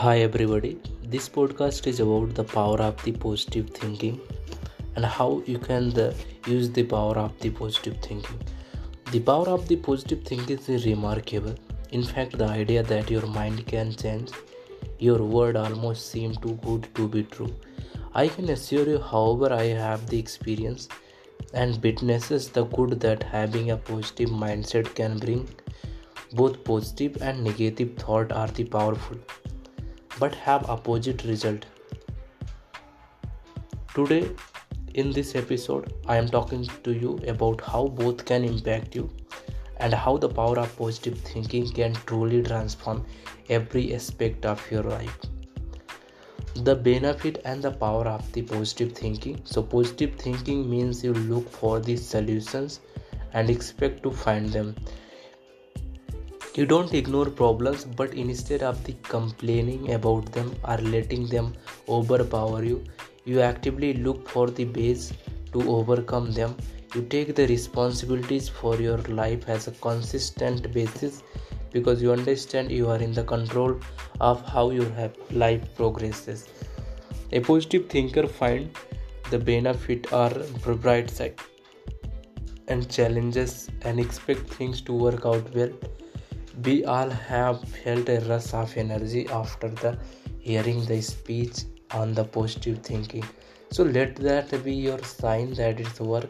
Hi, everybody. This podcast is about the power of the positive thinking and how you can the, use the power of the positive thinking. The power of the positive thinking is remarkable. In fact, the idea that your mind can change your word almost seem too good to be true. I can assure you, however, I have the experience and witnesses the good that having a positive mindset can bring. Both positive and negative thought are the powerful but have opposite result. Today in this episode i am talking to you about how both can impact you and how the power of positive thinking can truly transform every aspect of your life. The benefit and the power of the positive thinking. So positive thinking means you look for the solutions and expect to find them you don't ignore problems, but instead of the complaining about them or letting them overpower you, you actively look for the ways to overcome them. You take the responsibilities for your life as a consistent basis because you understand you are in the control of how your life progresses. A positive thinker finds the benefit or bright side and challenges and expect things to work out well we all have felt a rush of energy after the hearing the speech on the positive thinking. So let that be your sign that it's work.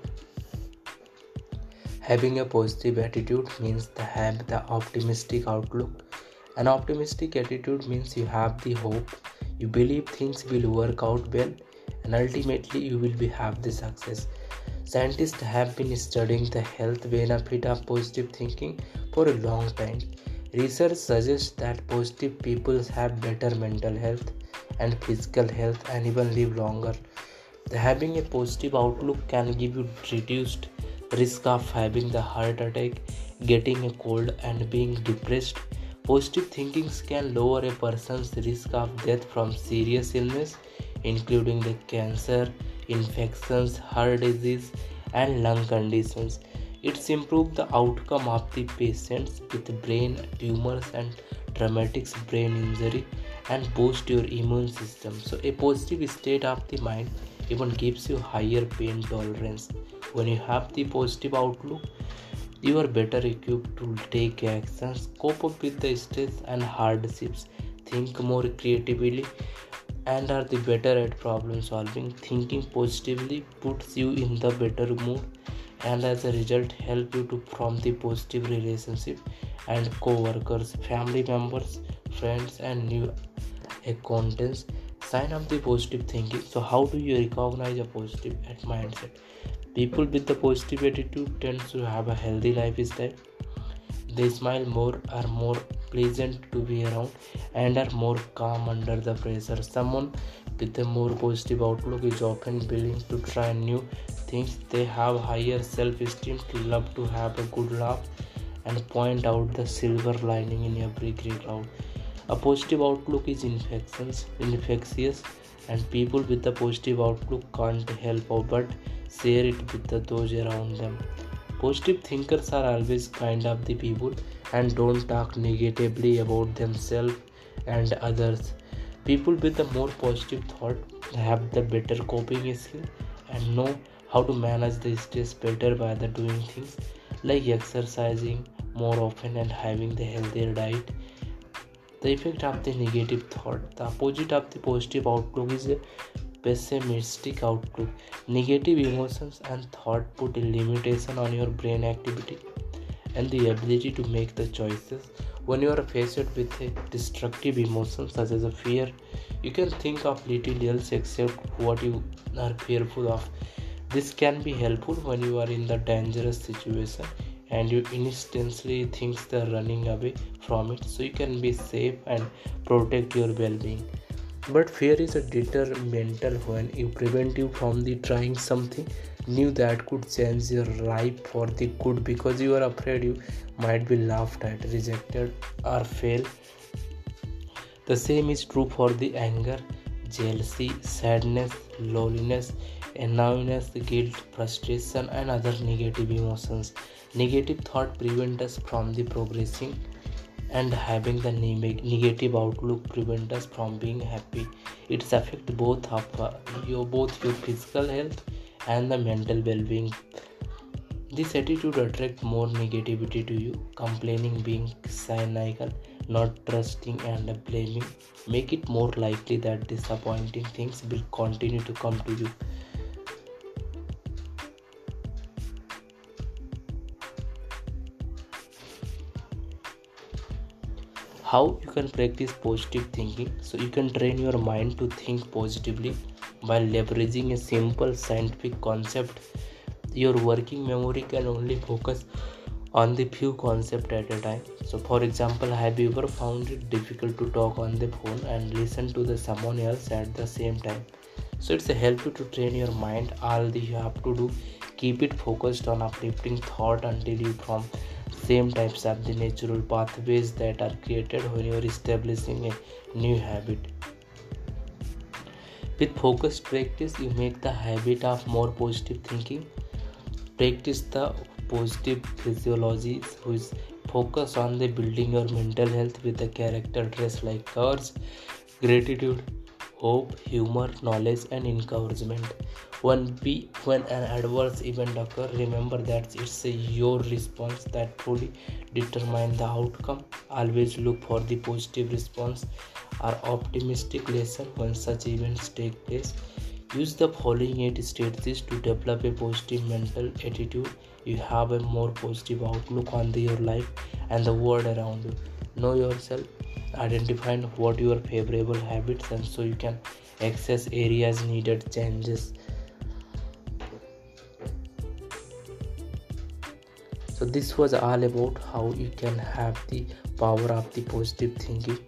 Having a positive attitude means to have the optimistic outlook. An optimistic attitude means you have the hope, you believe things will work out well, and ultimately you will be have the success. Scientists have been studying the health benefit of positive thinking for a long time. Research suggests that positive people have better mental health and physical health and even live longer. Having a positive outlook can give you reduced risk of having the heart attack, getting a cold, and being depressed. Positive thinking can lower a person's risk of death from serious illness, including the cancer, infections, heart disease, and lung conditions. It's improved the outcome of the patients with brain tumors and traumatic brain injury and boost your immune system. So a positive state of the mind even gives you higher pain tolerance. When you have the positive outlook, you are better equipped to take actions, cope up with the stress and hardships, think more creatively, and are the better at problem solving. Thinking positively puts you in the better mood and as a result help you to form the positive relationship and co-workers family members friends and new acquaintances sign up the positive thinking. So how do you recognize a positive mindset? People with the positive attitude tend to have a healthy lifestyle. They smile more are more pleasant to be around and are more calm under the pressure. Someone with a more positive outlook is often willing to try new things they have higher self-esteem love to have a good laugh and point out the silver lining in every gray cloud a positive outlook is infectious infectious and people with a positive outlook can't help but share it with those around them. Positive thinkers are always kind of the people and don't talk negatively about themselves and others. People with a more positive thought have the better coping skill and know how to manage the stress better by the doing things like exercising more often and having the healthier diet. The effect of the negative thought the opposite of the positive outlook is a pessimistic outlook. Negative emotions and thought put a limitation on your brain activity and the ability to make the choices. When you are faced with a destructive emotion such as a fear you can think of little else except what you are fearful of this can be helpful when you are in the dangerous situation and you instantly think the running away from it. So you can be safe and protect your well-being. But fear is a detrimental when it prevent you from the trying something new that could change your life for the good because you are afraid you might be laughed at rejected or fail the same is true for the anger jealousy sadness loneliness annoyance, guilt, frustration, and other negative emotions. Negative thought prevent us from the progressing and having the negative outlook prevent us from being happy. It's affect both of your both your physical health and the mental well-being. This attitude attracts more negativity to you. Complaining being cynical not trusting and blaming make it more likely that disappointing things will continue to come to you how you can practice positive thinking? So you can train your mind to think positively by leveraging a simple scientific concept. Your working memory can only focus on the few concepts at a time. So for example have you ever found it difficult to talk on the phone and listen to the someone else at the same time? So it's a help to train your mind. All you have to do keep it focused on uplifting thought until you from same types of the natural pathways that are created होने or establishing a new habit with focus practice you make the habit of more positive thinking practice the positive physiology whose focus on the building our mental health with the character traits like courage gratitude hope humour knowledge and encouragement When be when an adverse event occurs, remember that it's your response that truly determines the outcome. Always look for the positive response or optimistic lesson when such events take place. Use the following eight strategies to develop a positive mental attitude. You have a more positive outlook on your life and the world around you. Know yourself, identify what your favorable habits and so you can access areas needed changes so this was all about how you can have the power of the positive thinking